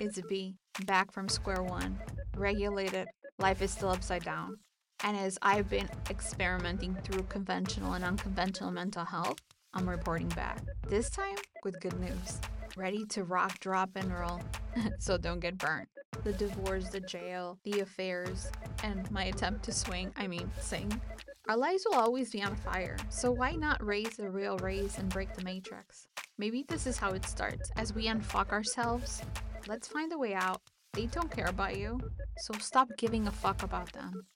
it's V, back from square one. Regulated, life is still upside down. And as I've been experimenting through conventional and unconventional mental health, I'm reporting back. This time with good news. Ready to rock, drop, and roll. so don't get burnt. The divorce, the jail, the affairs, and my attempt to swing, I mean, sing. Our lives will always be on fire, so why not raise the real race and break the matrix? Maybe this is how it starts. As we unfuck ourselves, let's find a way out. They don't care about you, so stop giving a fuck about them.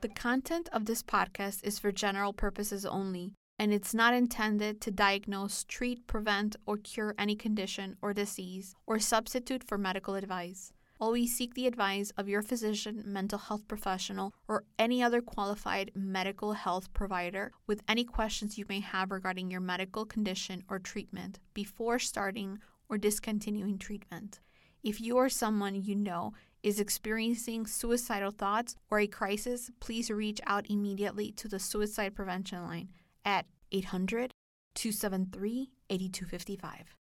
The content of this podcast is for general purposes only, and it's not intended to diagnose, treat, prevent, or cure any condition or disease or substitute for medical advice. Always seek the advice of your physician, mental health professional, or any other qualified medical health provider with any questions you may have regarding your medical condition or treatment before starting or discontinuing treatment. If you or someone you know is experiencing suicidal thoughts or a crisis, please reach out immediately to the Suicide Prevention Line at 800 273 8255.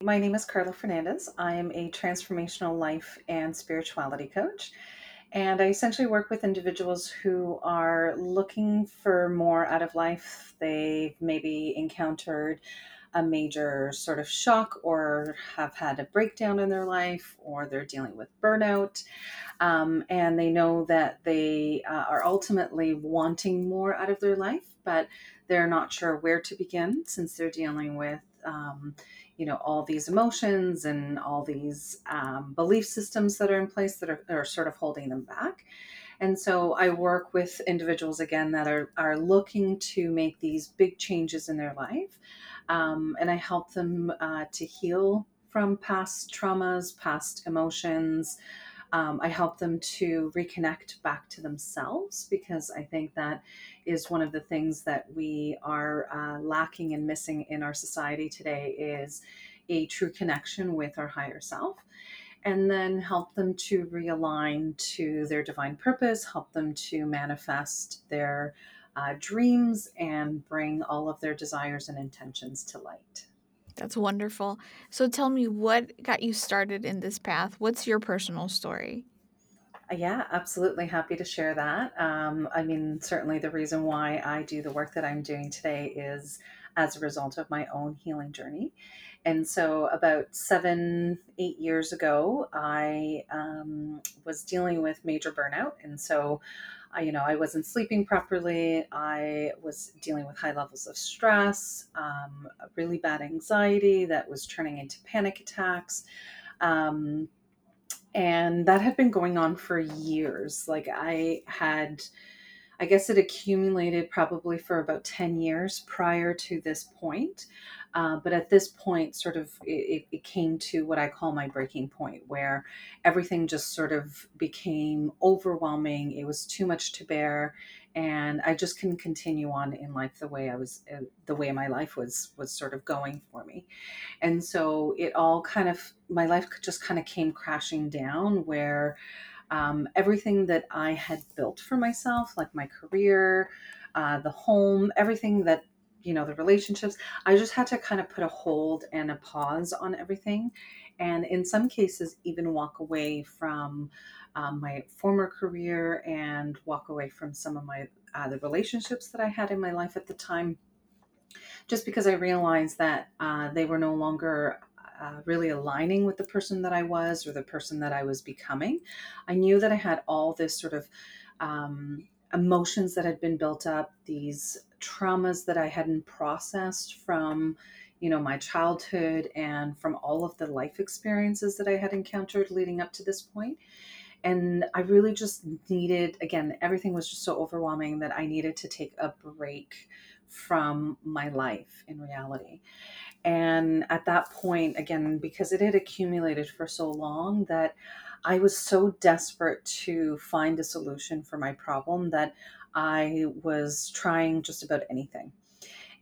My name is Carla Fernandez. I am a transformational life and spirituality coach. And I essentially work with individuals who are looking for more out of life. They've maybe encountered a major sort of shock or have had a breakdown in their life or they're dealing with burnout. Um, and they know that they uh, are ultimately wanting more out of their life, but they're not sure where to begin since they're dealing with um, you know all these emotions and all these um, belief systems that are in place that are, are sort of holding them back and so i work with individuals again that are, are looking to make these big changes in their life um, and i help them uh, to heal from past traumas past emotions. Um, I help them to reconnect back to themselves because I think that is one of the things that we are uh, lacking and missing in our society today is a true connection with our higher self and then help them to realign to their divine purpose help them to manifest their uh, dreams and bring all of their desires and intentions to light that's wonderful. So tell me what got you started in this path? What's your personal story? Uh, yeah, absolutely happy to share that. Um, I mean, certainly the reason why I do the work that I'm doing today is as a result of my own healing journey. And so, about seven, eight years ago, I um, was dealing with major burnout. And so, I, you know, I wasn't sleeping properly. I was dealing with high levels of stress, um, really bad anxiety that was turning into panic attacks. Um, and that had been going on for years. Like I had, I guess it accumulated probably for about 10 years prior to this point. Uh, but at this point, sort of, it, it, came to what I call my breaking point, where everything just sort of became overwhelming. It was too much to bear, and I just couldn't continue on in life the way I was, uh, the way my life was was sort of going for me. And so it all kind of, my life just kind of came crashing down, where um, everything that I had built for myself, like my career, uh, the home, everything that you know the relationships i just had to kind of put a hold and a pause on everything and in some cases even walk away from um, my former career and walk away from some of my uh, the relationships that i had in my life at the time just because i realized that uh, they were no longer uh, really aligning with the person that I was or the person that I was becoming. I knew that I had all this sort of um, emotions that had been built up, these traumas that I hadn't processed from, you know, my childhood and from all of the life experiences that I had encountered leading up to this point. And I really just needed, again, everything was just so overwhelming that I needed to take a break from my life in reality. And at that point, again, because it had accumulated for so long that I was so desperate to find a solution for my problem that I was trying just about anything.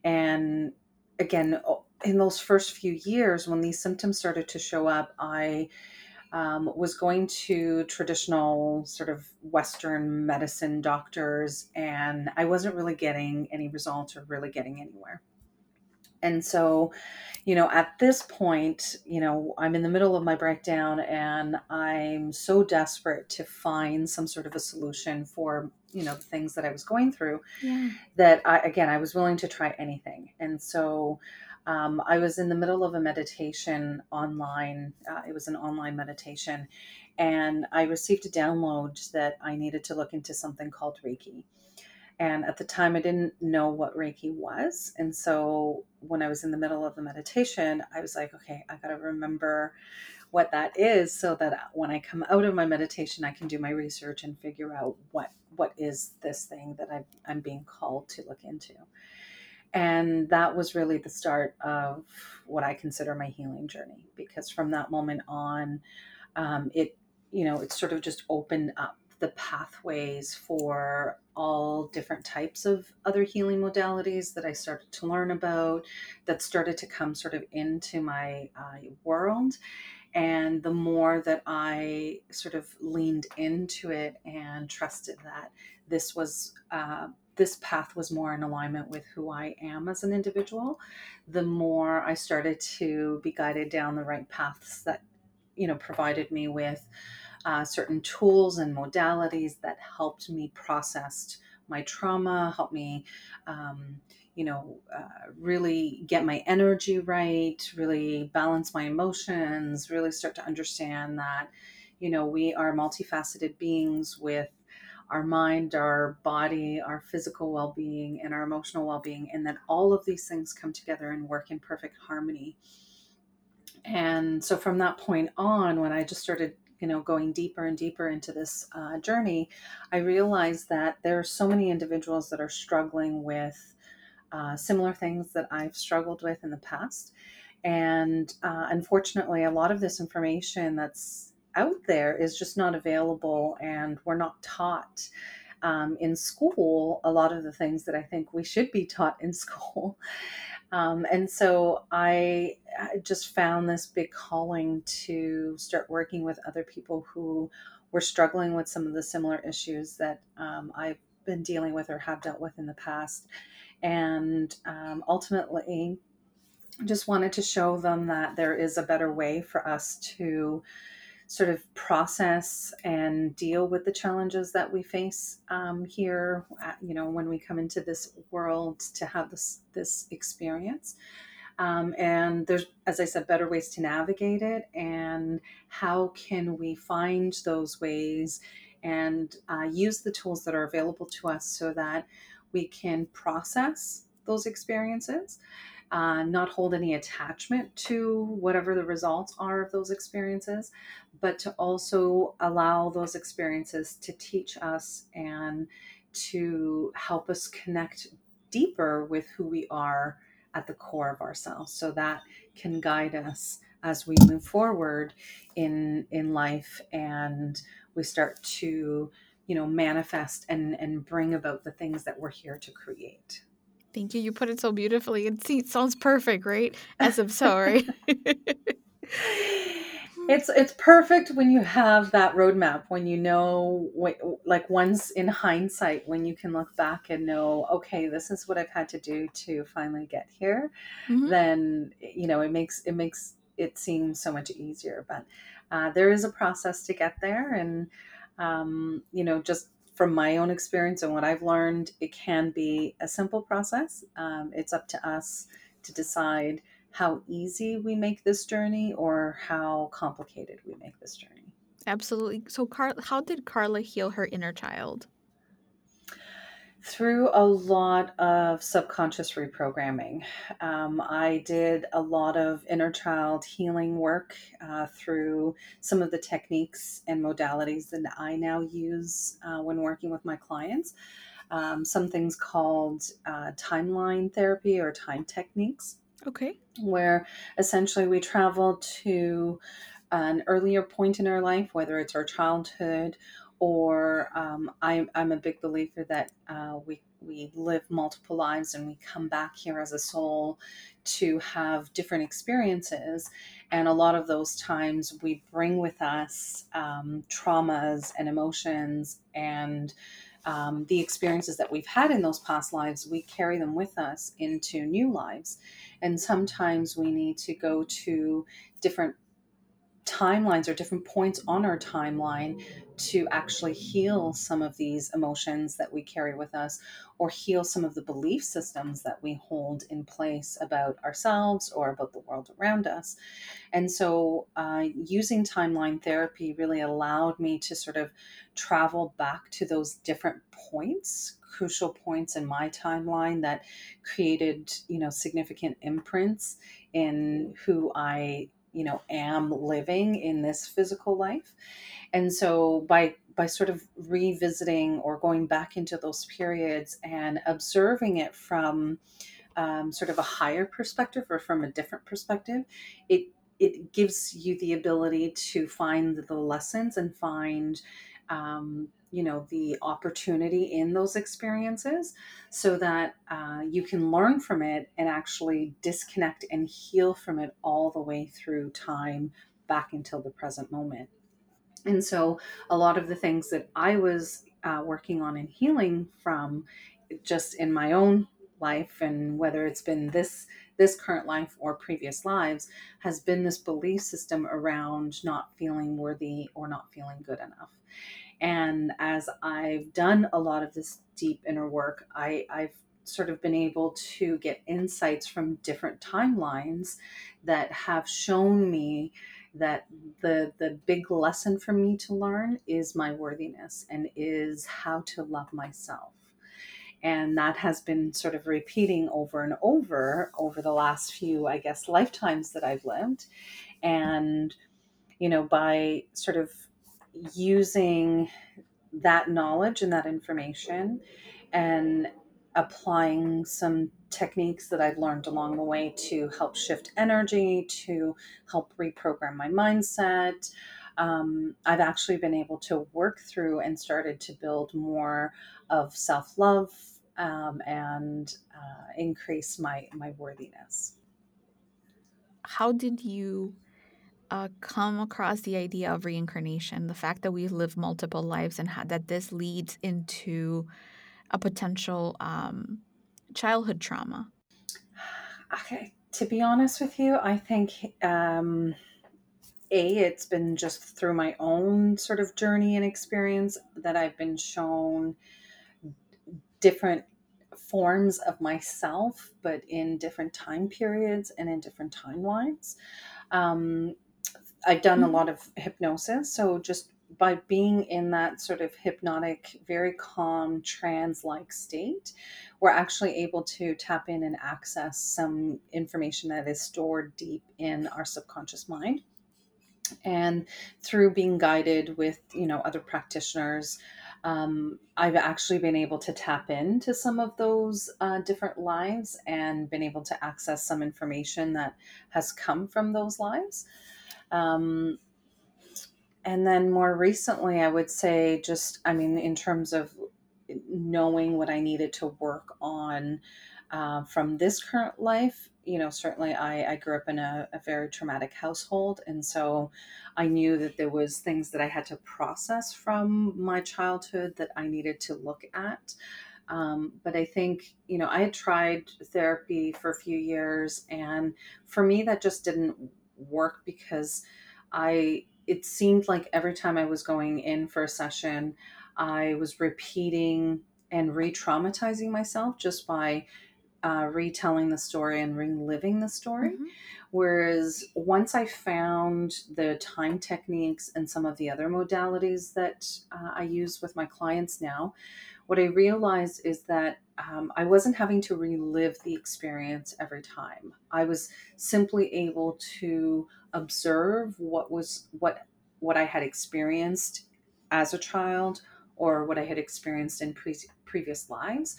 And again, in those first few years, when these symptoms started to show up, I um, was going to traditional sort of Western medicine doctors, and I wasn't really getting any results or really getting anywhere. And so, you know, at this point, you know, I'm in the middle of my breakdown and I'm so desperate to find some sort of a solution for, you know, the things that I was going through Yeah. that I, again, I was willing to try anything. And so, um, I was in the middle of a meditation online. Uh, it was an online meditation. And I received a download that I needed to look into something called Reiki. And at the time, I didn't know what Reiki was. And so when I was in the middle of the meditation, I was like, okay, I got to remember what that is so that when I come out of my meditation, I can do my research and figure out what what is this thing that I, I'm being called to look into. And that was really the start of what I consider my healing journey because from that moment on, um, it you know it sort of just opened up the pathways for all different types of other healing modalities that I started to learn about, that started to come sort of into my uh, world. And the more that I sort of leaned into it and trusted that this was, uh, this path was more in alignment with who I am as an individual, the more I started to be guided down the right paths that, you know, provided me with uh, certain tools and modalities that helped me process my trauma, helped me, um, you know, uh, really get my energy right, really balance my emotions, really start to understand that, you know, we are multifaceted beings with our mind, our body, our physical well being, and our emotional well being, and that all of these things come together and work in perfect harmony. And so from that point on, when I just started you know going deeper and deeper into this uh, journey i realized that there are so many individuals that are struggling with uh, similar things that i've struggled with in the past. And uh, unfortunately a lot of this information that's out there is just not available and we're not taught um, in school a lot of the things that i think we should be taught in school um, and so I, I just found this big calling to start working with other people who were struggling with some of the similar issues that um, I've been dealing with or have dealt with in the past. And um, ultimately, just wanted to show them that there is a better way for us to sort of process and deal with the challenges that we face um, here. At, you know, when we come into this world to have this this experience. Um, and there's, as I said, better ways to navigate it. And how can we find those ways and uh, use the tools that are available to us so that we can process those experiences uh, not hold any attachment to whatever the results are of those experiences, but to also allow those experiences to teach us and to help us connect deeper with who we are at the core of ourselves. So that can guide us as we move forward in in life and we start to you know manifest and and bring about the things that we're here to create Thank you. You put it so beautifully. It sounds perfect, right? As of so, right? it's it's perfect when you have that roadmap when you know what, like once in hindsight when you can look back and know okay this is what i've had to do to finally get here mm-hmm. then you know it makes it makes it seem so much easier but uh, there is a process to get there and um, you know just from my own experience and what I've learned, it can be a simple process. Um, it's up to us to decide how easy we make this journey or how complicated we make this journey. Absolutely. So, Car- how did Carla heal her inner child? Through a lot of subconscious reprogramming. Um, I did a lot of inner child healing work uh, through some of the techniques and modalities that I now use uh, when working with my clients. Um, some things called uh, timeline therapy or time techniques. Okay. Where essentially we travel to an earlier point in our life, whether it's our childhood or um, I, I'm a big believer that uh, we we live multiple lives and we come back here as a soul to have different experiences, and a lot of those times we bring with us um, traumas and emotions and um, the experiences that we've had in those past lives, we carry them with us into new lives. And sometimes we need to go to different timelines or different points on our timeline to actually heal some of these emotions that we carry with us or heal some of the belief systems that we hold in place about ourselves or about the world around us. And so, uh, using timeline therapy really allowed me to sort of travel back to those different points crucial points in my timeline that created you know significant imprints in who i you know am living in this physical life. And so by by sort of revisiting or going back into those periods and observing it from um, sort of a higher perspective or from a different perspective it it gives you the ability to find the lessons and find um, you know the opportunity in those experiences so that uh, you can learn from it and actually disconnect and heal from it all the way through time back until the present moment. And so a lot of the things that i was uh, working on and healing from just in my own life and whether it's been this this current life or previous lives has been this belief system around not feeling worthy or not feeling good enough and as I've done a lot of this deep inner work, I, I've sort of been able to get insights from different timelines that have shown me that the the big lesson for me to learn is my worthiness and is how to love myself. And that has been sort of repeating over and over over the last few i guess lifetimes that i've lived. And you know by sort of using that knowledge and that information and applying some techniques that I've learned along the way to help shift energy, to help reprogram my mindset. Um, I've actually been able to work through and started to build more of self love um, and uh, increase my my worthiness. How did you uh, come across the idea of reincarnation, the fact that we live multiple lives, and that this leads into a potential um, childhood trauma? Okay, to be honest with you, I think um, a it's been just through my own sort of journey and experience that I've been shown different forms of myself, but in different time periods and in different timelines. Um, I've done a lot of hypnosis. So just by being in that sort of hypnotic, very calm, trance like state, we're actually able to tap in and access some information that is stored deep in our subconscious mind. And through being guided with, you know, other practitioners, um, I've actually been able to tap into some of those uh, different lives and been able to access some information that has come from those lives. Um, and then more recently, I would say just, I mean, in terms of knowing what I needed to work on uh, from this current life, you know, certainly I, I grew up in a, a, very traumatic household. And so I knew that there was things that I had to process from my childhood that I needed to look at. Um, but I think, you know, I had tried therapy for a few years and for me that just didn't work because I it seemed like every time I was going in for a session, I was repeating and re-traumatizing myself just by uh, retelling the story and reliving the story. Mm-hmm. Whereas once I found the time techniques and some of the other modalities that uh, I use with my clients now, what I realized is that um, I wasn't having to relive the experience every time. I was simply able to observe what was what what I had experienced as a child or what I had experienced in pre- previous lives,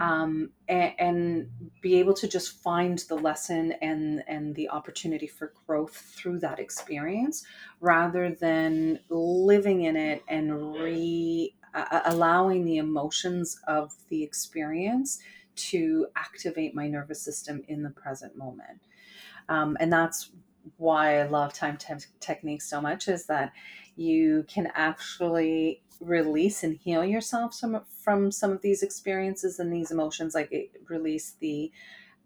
um, and, and, be able to just find the lesson and and the opportunity for growth through that experience, rather than living in it and re uh, allowing the emotions of the experience to activate my nervous system in the present moment. Um, and that's why I love time te- techniques so much is that you can actually release and heal yourself some, from some of these experiences and these emotions, like it, release the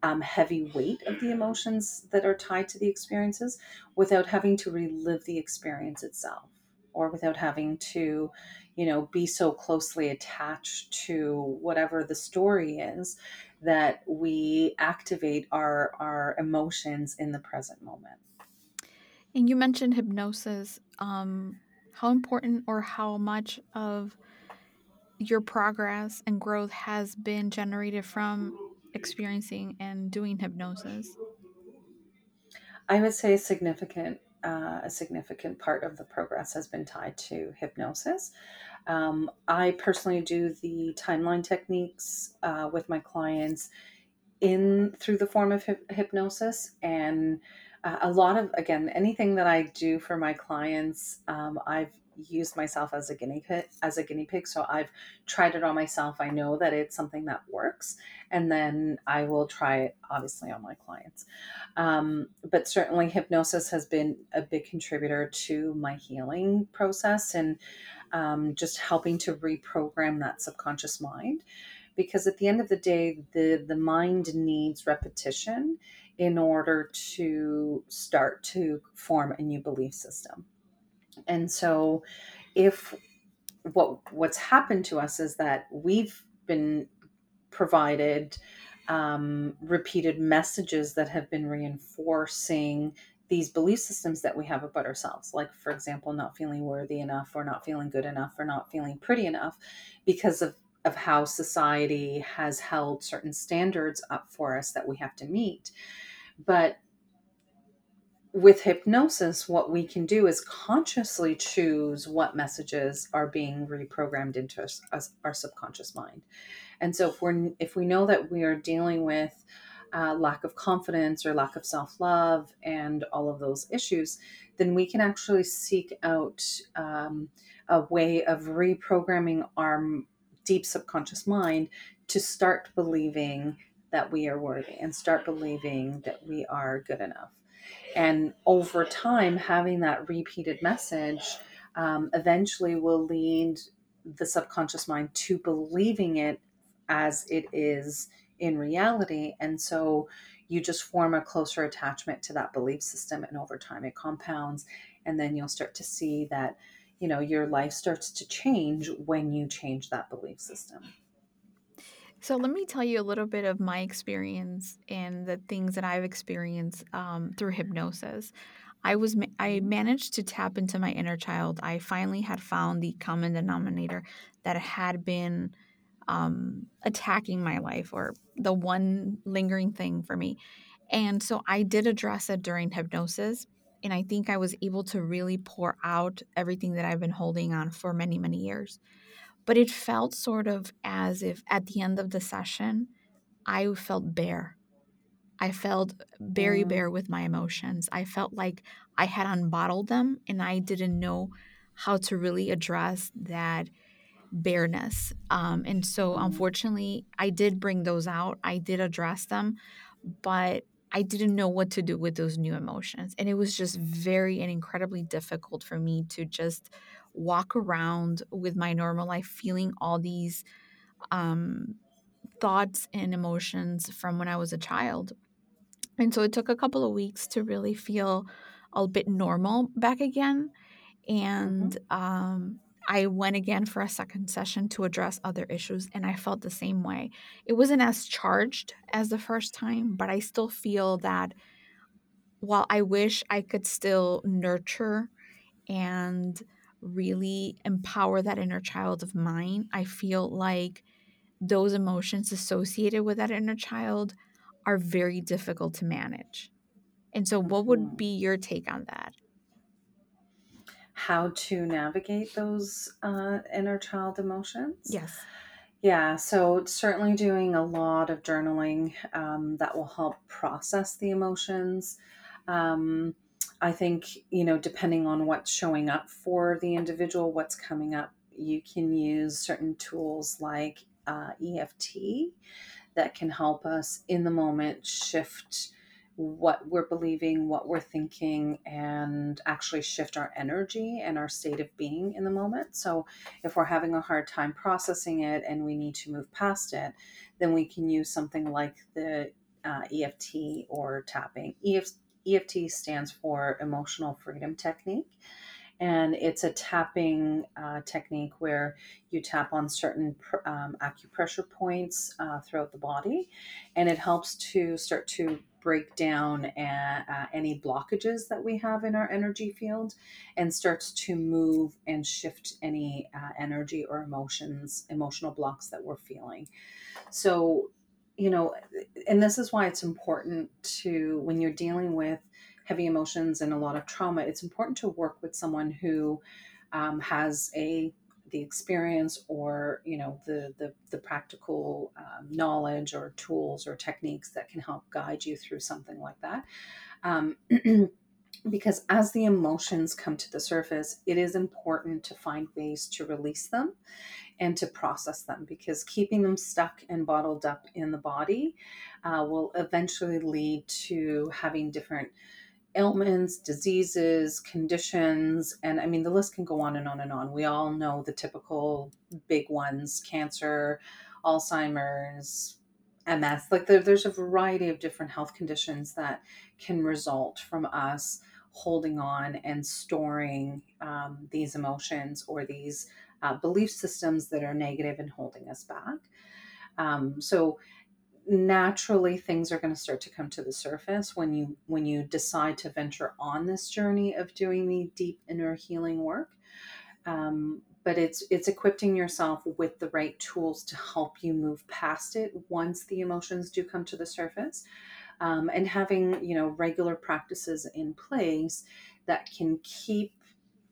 um, heavy weight of the emotions that are tied to the experiences without having to relive the experience itself or without having to you know be so closely attached to whatever the story is that we activate our our emotions in the present moment. And you mentioned hypnosis. Um, how important or how much of your progress and growth has been generated from experiencing and doing hypnosis? I would say significant uh, a significant part of the progress has been tied to hypnosis. Um, I personally do the timeline techniques uh, with my clients in through the form of hip- hypnosis and uh, a lot of again anything that i do for my clients um, i've used myself as a guinea pig as a guinea pig so i've tried it on myself i know that it's something that works and then i will try it obviously on my clients. Um, but certainly hypnosis has been a big contributor to my healing process and um, just helping to reprogram that subconscious mind because at the end of the day the the mind needs repetition in order to start to form a new belief system. And so if what what's happened to us is that we've been provided um, repeated messages that have been reinforcing these belief systems that we have about ourselves like for example not feeling worthy enough or not feeling good enough or not feeling pretty enough because of of how society has held certain standards up for us that we have to meet. But with hypnosis, what we can do is consciously choose what messages are being reprogrammed into us, us, our subconscious mind. And so, if we're if we know that we are dealing with uh, lack of confidence or lack of self love and all of those issues, then we can actually seek out um, a way of reprogramming our deep subconscious mind to start believing that we are worthy and start believing that we are good enough. And over time, having that repeated message um, eventually will lead the subconscious mind to believing it as it is in reality. And so you just form a closer attachment to that belief system. And over time, it compounds. And then you'll start to see that you know your life starts to change when you change that belief system so let me tell you a little bit of my experience and the things that I've experienced um, through hypnosis. I was I managed to tap into my inner child. I finally had found the common denominator that had been um, attacking my life or the one lingering thing for me. And so I did address it during hypnosis. And I think I was able to really pour out everything that I've been holding on for many, many years. But it felt sort of as if at the end of the session, I felt bare. I felt very bare with my emotions. I felt like I had unbottled them and I didn't know how to really address that bareness. Um, and so, unfortunately, I did bring those out, I did address them, but I didn't know what to do with those new emotions. And it was just very and incredibly difficult for me to just walk around with my normal life feeling all these um, thoughts and emotions from when I was a child. And so it took a couple of weeks to really feel a bit normal back again. And mm-hmm. um, I went again for a second session to address other issues, and I felt the same way. It wasn't as charged as the first time, but I still feel that while I wish I could still nurture and really empower that inner child of mine, I feel like those emotions associated with that inner child are very difficult to manage. And so, what would mm-hmm. be your take on that? How to navigate those uh, inner child emotions. Yes. Yeah, so certainly doing a lot of journaling um, that will help process the emotions. Um, I think, you know, depending on what's showing up for the individual, what's coming up, you can use certain tools like uh, EFT that can help us in the moment shift what we're believing, what we're thinking, and actually shift our energy and our state of being in the moment. So, if we're having a hard time processing it and we need to move past it, then we can use something like the uh, EFT or tapping. EFT stands for Emotional Freedom Technique and it's a tapping uh, technique where you tap on certain um, acupressure points uh, throughout the body, and it helps to start to break down a, uh, any blockages that we have in our energy field and starts to move and shift any uh, energy or emotions emotional blocks that we're feeling. So you know and this is why it's important to when you're dealing with heavy emotions and a lot of trauma, it's important to work with someone who um, has a the experience or you know the the, the practical um, knowledge or tools or techniques that can help guide you through something like that. Um, because as the emotions come to the surface, it is important to find ways to release them and to process them because keeping them stuck and bottled up in the body uh, will eventually lead to having different ailments, diseases, conditions, and I mean, the list can go on and on and on. We all know the typical big ones cancer, Alzheimer's, MS. Like, there, there's a variety of different health conditions that can result from us holding on and storing um, these emotions or these uh, belief systems that are negative and holding us back. Um, so, naturally things are going to start to come to the surface when you when you decide to venture on this journey of doing the deep inner healing work. Um, but it's it's equipping yourself with the right tools to help you move past it once the emotions do come to the surface. Um, and having you know regular practices in place that can keep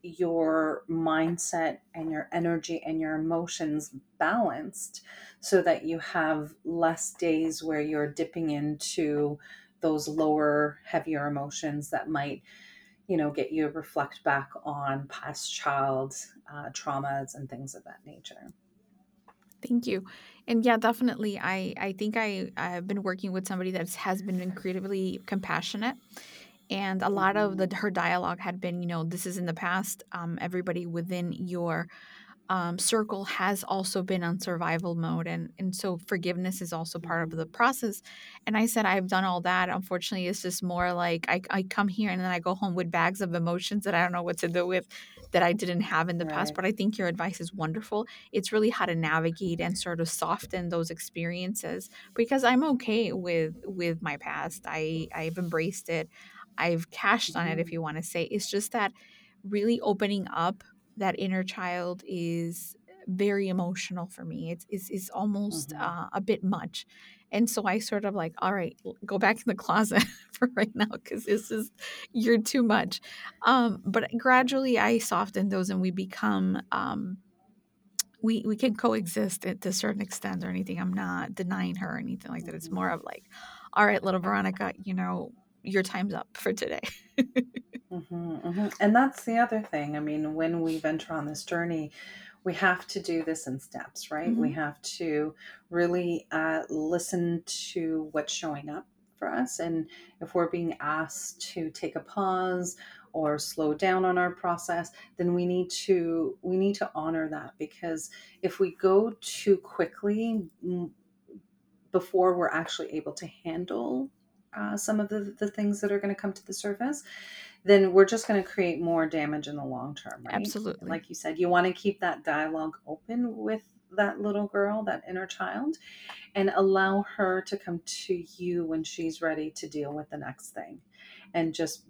your mindset and your energy and your emotions balanced so that you have less days where you're dipping into those lower heavier emotions that might you know get you to reflect back on past child uh, traumas and things of that nature Thank you. And yeah, definitely. I, I think I, I've been working with somebody that has been incredibly compassionate and a lot of the her dialogue had been you know this is in the past um, everybody within your um, circle has also been on survival mode and and so forgiveness is also part of the process. And i said i've done all that. Unfortunately it's just more like I, I come here and then i go home with bags of emotions that i don't know what to do with that i didn't have in the past but i think your advice is wonderful. It's really how to navigate and sort of soften those experiences because i'm okay with with my past. I i've embraced it i've cashed on it if mm-hmm. you want to say it's just that really opening up that inner child is very emotional for me. It's it's, it's almost Mm-hmm. uh, a bit much, and so I sort of like, all right, go back in the closet for right now because this is you're too much. Um, but gradually, I soften those, and we become. Um, we, we can coexist to a certain extent or anything. I'm not denying her or anything like that. It's more Mm-hmm. of like, all right, little Veronica, you know, your time's up for today. Mm-hmm, mm-hmm. And that's the other thing. I mean, when we venture on this journey, we have to do this in steps, right? We hmm have to really uh, listen to what's showing up for us. And if we're being asked to take a pause or slow down on our process, then we need to we need to honor that because if we go too quickly mm, before we're actually able to handle uh, some of the, the things that are going to come to the surface, then we're just going to create more damage in the long term, right? Absolutely. like you said, you want to keep that dialogue open with that little girl, that inner child, and allow her to come to you when she's ready to deal with the next thing. And just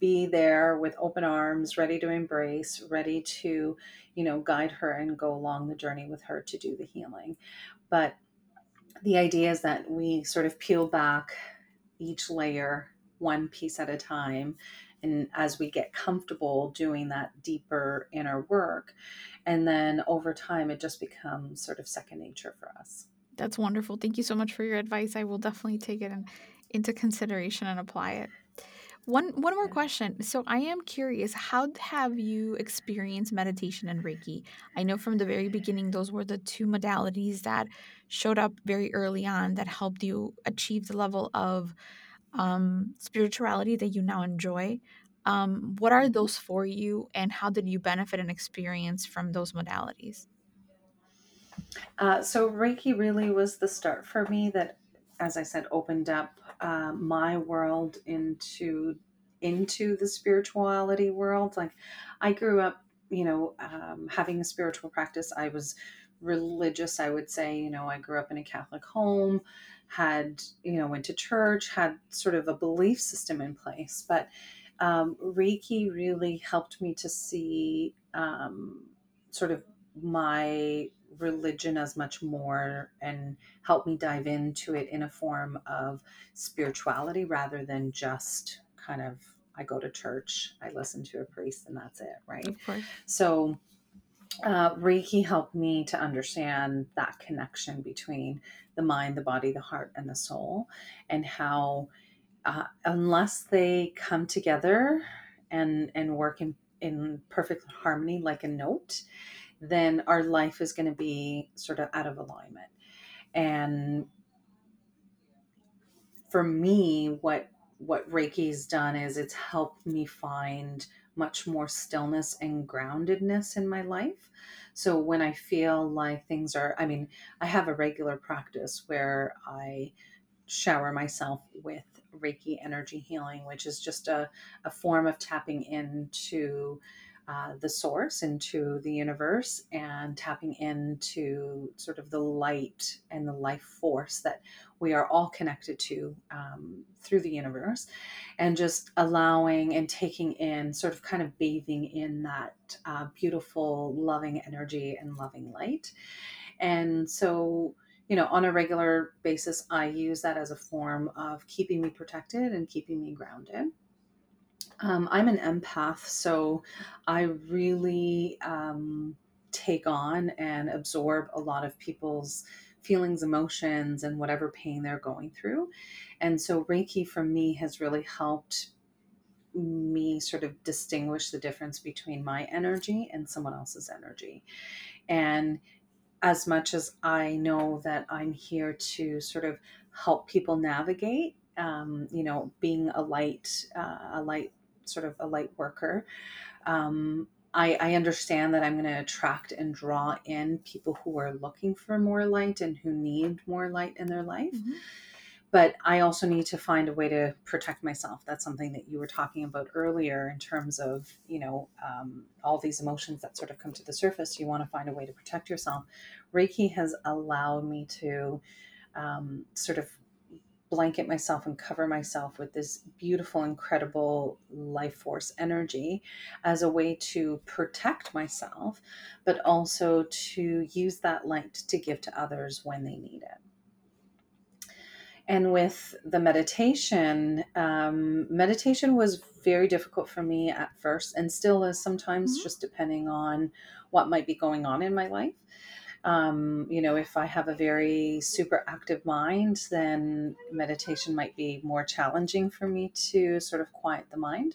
be there with open arms, ready to embrace, ready to, you know, guide her and go along the journey with her to do the healing. But the idea is that we sort of peel back each layer one piece at a time and as we get comfortable doing that deeper inner work and then over time it just becomes sort of second nature for us That's wonderful. Thank you so much for your advice. I will definitely take it in, into consideration and apply it. One one more question. So I am curious, how have you experienced meditation and Reiki? I know from the very beginning those were the two modalities that showed up very early on that helped you achieve the level of um, spirituality that you now enjoy. Um, what are those for you, and how did you benefit and experience from those modalities? Uh, so Reiki really was the start for me that, as I said, opened up uh, my world into into the spirituality world. Like I grew up, you know, um, having a spiritual practice. I was religious, I would say. You know, I grew up in a Catholic home, had, you know, went to church, had sort of a belief system in place. But um, Reiki really helped me to see um, sort of my religion as much more and help me dive into it in a form of spirituality rather than just kind of I go to church, I listen to a priest, and that's it, right? So, uh, Reiki helped me to understand that connection between the mind, the body, the heart, and the soul, and how uh, unless they come together and and work in in perfect harmony like a note then our life is going to be sort of out of alignment. And for me, what what Reiki's done is it's helped me find much more stillness and groundedness in my life. So when I feel like things are, I mean, I have a regular practice where I shower myself with Reiki energy healing, which is just a, a form of tapping into uh, the source, into the universe, and tapping into sort of the light and the life force that we are all connected to um, through the universe, and just allowing and taking in, sort of kind of bathing in that uh, beautiful, loving energy and loving light. And so, you know, on a regular basis, I use that as a form of keeping me protected and keeping me grounded. Um, I'm an empath, so I really um, take on and absorb a lot of people's feelings, emotions, and whatever pain they're going through. And so Reiki for me has really helped me sort of distinguish the difference between my energy and someone else's energy. And as much as I know that I'm here to sort of help people navigate, um, you know, being a light, uh, a light sort of a light worker. Um, I, I, understand that I'm going to attract and draw in people who are looking for more light and who need more light in their life. Mm-hmm. But I also need to find a way to protect myself. That's something that you were talking about earlier in terms of, you know, um, all these emotions that sort of come to the surface. You want to find a way to protect yourself. Reiki has allowed me to um, sort of blanket myself and cover myself with this beautiful, incredible life force energy as a way to protect myself, but also to use that light to give to others when they need it. And with the meditation, um, meditation was very difficult for me at first and still is sometimes, mm-hmm. just depending on what might be going on in my life. Um, you know, if I have a very super active mind, then meditation might be more challenging for me to sort of quiet the mind.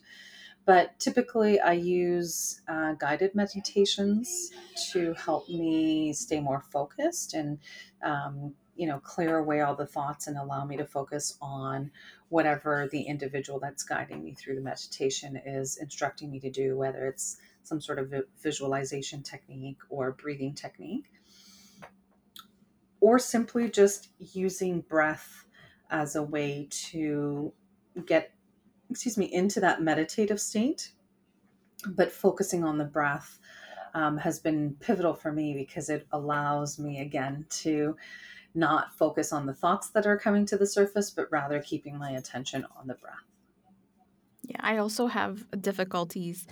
But typically, I use uh, guided meditations to help me stay more focused and, um, you know, clear away all the thoughts and allow me to focus on whatever the individual that's guiding me through the meditation is instructing me to do, whether it's some sort of visualization technique or breathing technique or simply just using breath as a way to get excuse me into that meditative state. But focusing on the breath um, has been pivotal for me because it allows me again to not focus on the thoughts that are coming to the surface but rather keeping my attention on the breath. Yeah i also have difficulties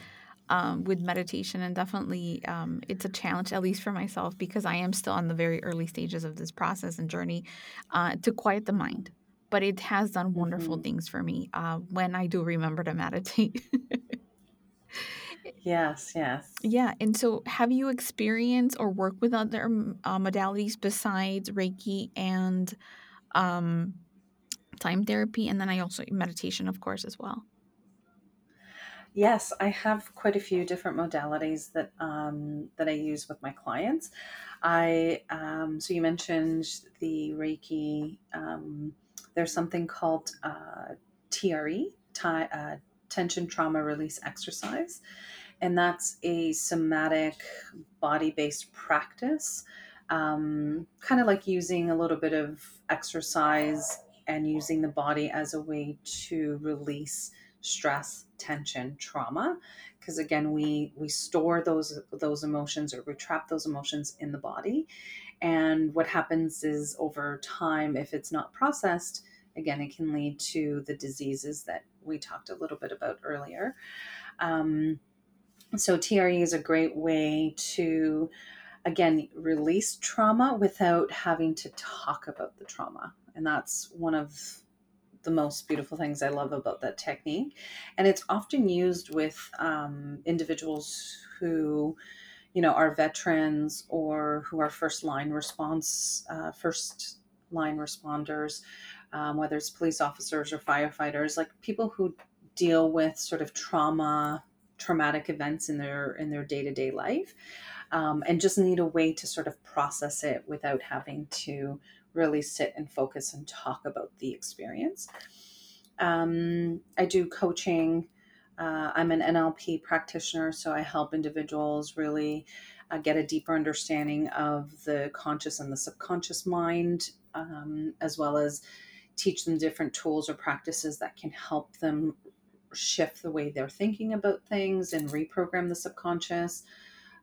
um, with meditation, and definitely um, it's a challenge, at least for myself, because I am still on the very early stages of this process and journey uh, to quiet the mind. But it has done wonderful mm-hmm. things for me uh, when I do remember to meditate. yes, yes. Yeah. And so, have you experienced or worked with other uh, modalities besides Reiki and um, time therapy? And then I also meditation, of course, as well. Yes, I have quite a few different modalities that um, that I use with my clients. I um, so you mentioned the Reiki. Um, there's something called uh, TRE, uh, tension trauma release exercise. And that's a somatic body based practice, um, kind of like using a little bit of exercise and using the body as a way to release stress, tension, trauma. Because again, we we store those those emotions or we trap those emotions in the body, and what happens is over time, if it's not processed, again, it can lead to the diseases that we talked a little bit about earlier. Um, so, TRE is a great way to, again, release trauma without having to talk about the trauma. And that's one of the most beautiful things I love about that technique. And it's often used with um, individuals who, you know, are veterans or who are first line response, uh, first line responders, um, whether it's police officers or firefighters, like people who deal with sort of trauma, traumatic events in their in their day to day life, um, and just need a way to sort of process it without having to really sit and focus and talk about the experience. Um, I do coaching. Uh, I'm an NLP practitioner, so I help individuals really uh, get a deeper understanding of the conscious and the subconscious mind, um, as well as teach them different tools or practices that can help them shift the way they're thinking about things and reprogram the subconscious.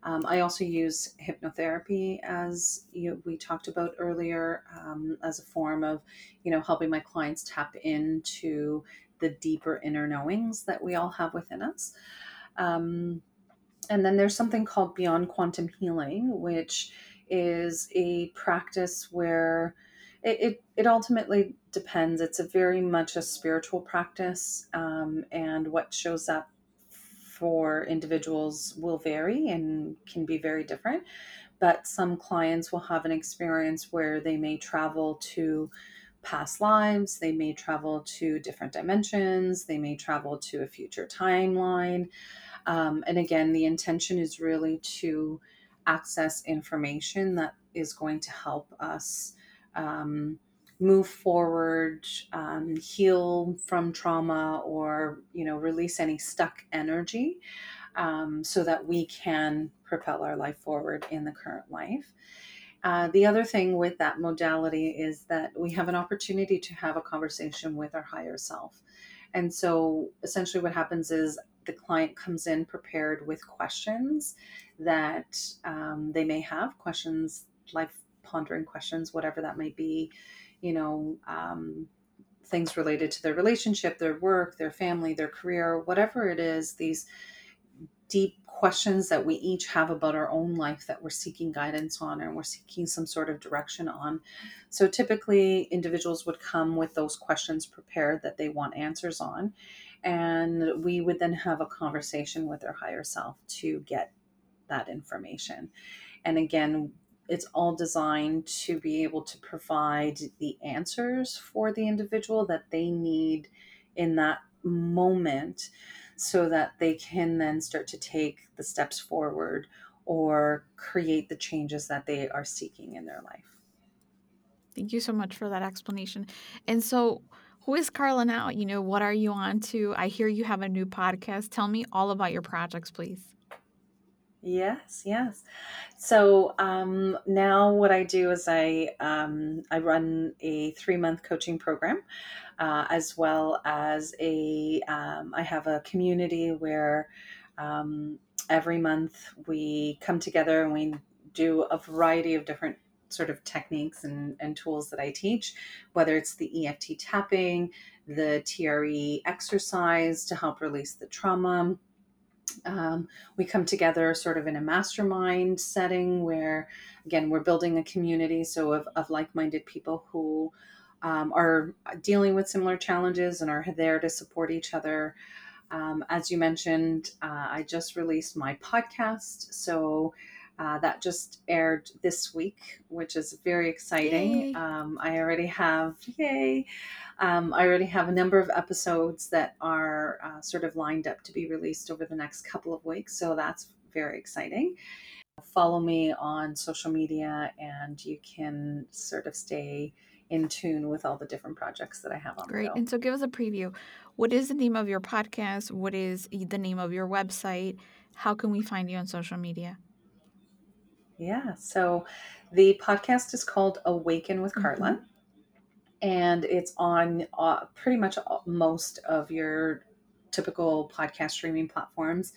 Um, I also use hypnotherapy, as you, we talked about earlier, um, as a form of, you know, helping my clients tap into the deeper inner knowings that we all have within us. Um, and then there's something called Beyond Quantum Healing, which is a practice where it, it, it ultimately depends. It's a very much a spiritual practice, um, and what shows up for individuals will vary and can be very different. But some clients will have an experience where they may travel to past lives, they may travel to different dimensions, they may travel to a future timeline. Um, and again, the intention is really to access information that is going to help us um, move forward, um, heal from trauma, or you know release any stuck energy, um, so that we can propel our life forward in the current life. Uh, the other thing with that modality is that we have an opportunity to have a conversation with our higher self. And so essentially, what happens is the client comes in prepared with questions that um, they may have, questions, life pondering questions, whatever that might be, you know, um, things related to their relationship, their work, their family, their career, whatever it is, these deep questions that we each have about our own life that we're seeking guidance on and we're seeking some sort of direction on. So typically, individuals would come with those questions prepared that they want answers on. And we would then have a conversation with their higher self to get that information. And again, it's all designed to be able to provide the answers for the individual that they need in that moment so that they can then start to take the steps forward or create the changes that they are seeking in their life. Thank you so much for that explanation. And so, who is Carla now? You know, what are you on to? I hear you have a new podcast. Tell me all about your projects, please. Yes, yes. So um, now what I do is I um, I run a three month coaching program, uh, as well as a um, I have a community where um, every month we come together and we do a variety of different sort of techniques and, and tools that I teach, whether it's the EFT tapping, the TRE exercise to help release the trauma um, we come together sort of in a mastermind setting where, again, we're building a community so of, of like-minded people who um, are dealing with similar challenges and are there to support each other. Um, as you mentioned, uh, I just released my podcast, so uh, that just aired this week, which is very exciting. Um, I already have, yay, um, I already have a number of episodes that are uh, sort of lined up to be released over the next couple of weeks. So that's very exciting. Follow me on social media and you can sort of stay in tune with all the different projects that I have on. Great. And so give us a preview. What is the name of your podcast? What is the name of your website? How can we find you on social media? Yeah. So the podcast is called Awaken with Carla. Mm-hmm. And it's on uh, pretty much most of your typical podcast streaming platforms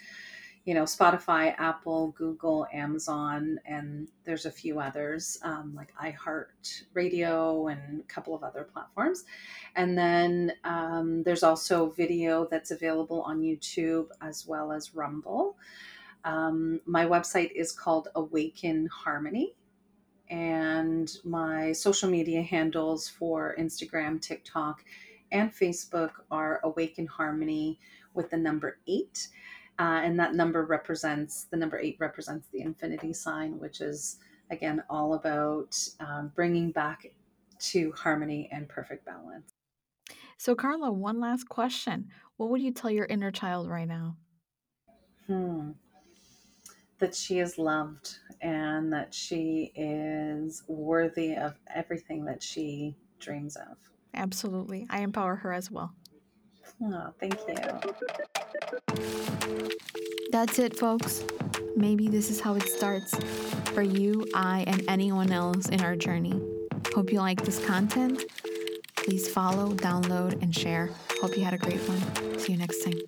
you know, Spotify, Apple, Google, Amazon, and there's a few others um, like iHeart Radio and a couple of other platforms. And then um, there's also video that's available on YouTube as well as Rumble. Um, my website is called Awaken Harmony. And my social media handles for Instagram, TikTok, and Facebook are Awaken Harmony with the number eight. Uh, and that number represents the number eight represents the infinity sign, which is again all about um, bringing back to harmony and perfect balance. So, Carla, one last question. What would you tell your inner child right now? Hmm. That she is loved and that she is worthy of everything that she dreams of. Absolutely. I empower her as well. Oh, thank you. That's it, folks. Maybe this is how it starts for you, I, and anyone else in our journey. Hope you like this content. Please follow, download, and share. Hope you had a great one. See you next time.